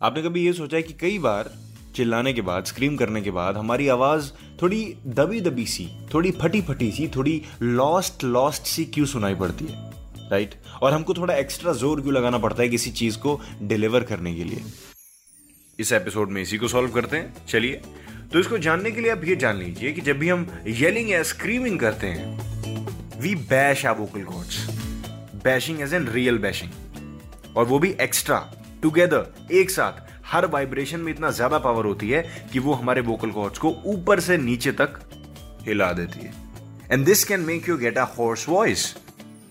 आपने कभी ये सोचा है कि कई बार चिल्लाने के बाद स्क्रीम करने के बाद, हमारी आवाज़ थोड़ी दबी दबी सी, थोड़ी फटी फटी सी, थोड़ी लॉस्ट लॉस्ट सी क्यों सुनाई पड़ती है? राइट और हमको थोड़ा एक्स्ट्रा ज़ोर क्यों लगाना पड़ता है किसी चीज़ को डिलीवर करने के लिए? इस एपिसोड में इसी को सॉल्व करते हैं। चलिए तो इसको जानने के लिए आप ये जान लीजिए कि जब भी हम येलिंग या स्क्रीमिंग करते हैं we bash our vocal cords bashing as an real bashing और वो भी एक्स्ट्रा टुगेदर एक साथ, हर वाइब्रेशन में इतना ज़्यादा पावर होती है कि वो हमारे वोकल कॉर्ड्स को ऊपर से नीचे तक हिला देती है। And this can make you get a hoarse voice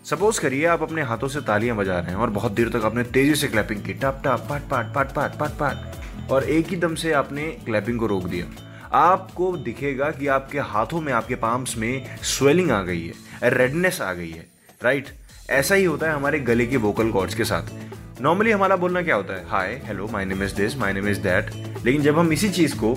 suppose करिए आप अपने हाथों से तालियाँ बजा रहे हैं और बहुत देर तक आपने तेज़ी से क्लैपिंग की टप टप पट पट पट पट पट पट और एक ही दम से आपने क्लैपिंग को रोक दिया। आपको दिखेगा कि आपके हाथों में, आपके पाम्स में स्वेलिंग आ गई है रेडनेस आ गई है राइट ऐसा ही होता है हमारे गले के वोकल कॉर्ड्स के साथ। नॉर्मली हमारा बोलना क्या होता है? Hi hello my name is this my name is that लेकिन जब हम इसी चीज़ को,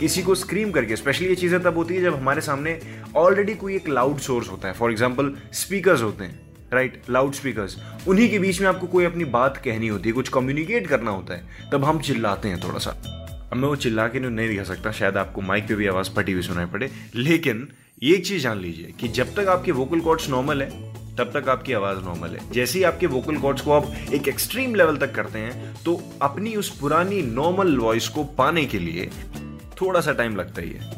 किसी को स्क्रीम करके स्पेशली ये चीज़ें तब होती है जब हमारे सामने ऑलरेडी कोई एक लाउड सोर्स होता है. फॉर एग्ज़ाम्पल स्पीकर्स होते हैं राइट लाउड स्पीकर्स उन्हीं के बीच में आपको कोई अपनी बात कहनी होती है, कुछ कम्युनिकेट करना होता है, तब हम चिल्लाते हैं थोड़ा सा। अब मैं वो चिल्ला के नहीं दिखा सकता, शायद आपको माइक पे भी आवाज़ फटी हुई सुनाई पड़े। लेकिन ये एक चीज़ जान लीजिए कि जब तक आपके वोकल कॉर्ड्स नॉर्मल है तब तक आपकी आवाज़ नॉर्मल है। जैसे ही आपके वोकल कॉर्ड्स को आप एक एक्सट्रीम लेवल तक करते हैं तो अपनी उस पुरानी नॉर्मल वॉइस को पाने के लिए थोड़ा सा टाइम लगता ही है।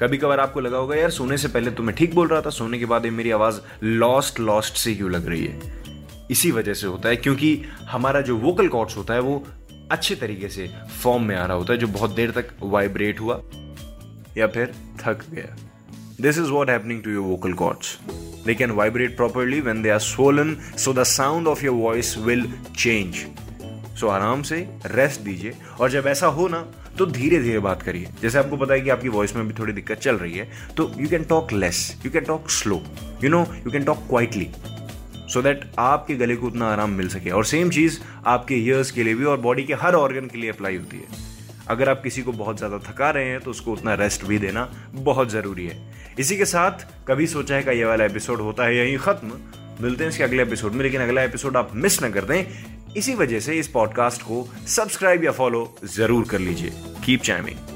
कभी कभार आपको लगा होगा, यार, सोने से पहले तो मैं ठीक बोल रहा था, सोने के बाद ये मेरी आवाज़ लॉस्ट लॉस्ट से क्यों लग रही है? इसी वजह से होता है, क्योंकि हमारा जो वोकल कॉर्ड्स होता है, वो अच्छे तरीके से फॉर्म में आ रहा होता है, जो बहुत देर तक वाइब्रेट हुआ या फिर थक गया। This is what happening to your vocal cords they can vibrate properly when they are swollen so the sound of your voice will change. So so, आराम से रेस्ट दीजिए। और जब ऐसा हो ना तो धीरे धीरे बात करिए। जैसे आपको पता है कि आपकी वॉइस में भी थोड़ी दिक्कत चल रही है तो you can talk less you can talk slow you know you can talk quietly so that आपके गले को उतना आराम मिल सके। और सेम चीज़ आपके ईयर्स के लिए भी और बॉडी के हर ऑर्गन के लिए अप्लाई होती है। अगर आप किसी को बहुत ज़्यादा थका रहे हैं तो उसको उतना रेस्ट भी देना बहुत ज़रूरी है। इसी के साथ कभी सोचा है का ये वाला एपिसोड होता है यही खत्म? मिलते हैं इसके अगले एपिसोड में, लेकिन अगला एपिसोड आप मिस ना कर दें। इसी वजह से इस पॉडकास्ट को सब्सक्राइब या फॉलो ज़रूर कर लीजिए। Keep chiming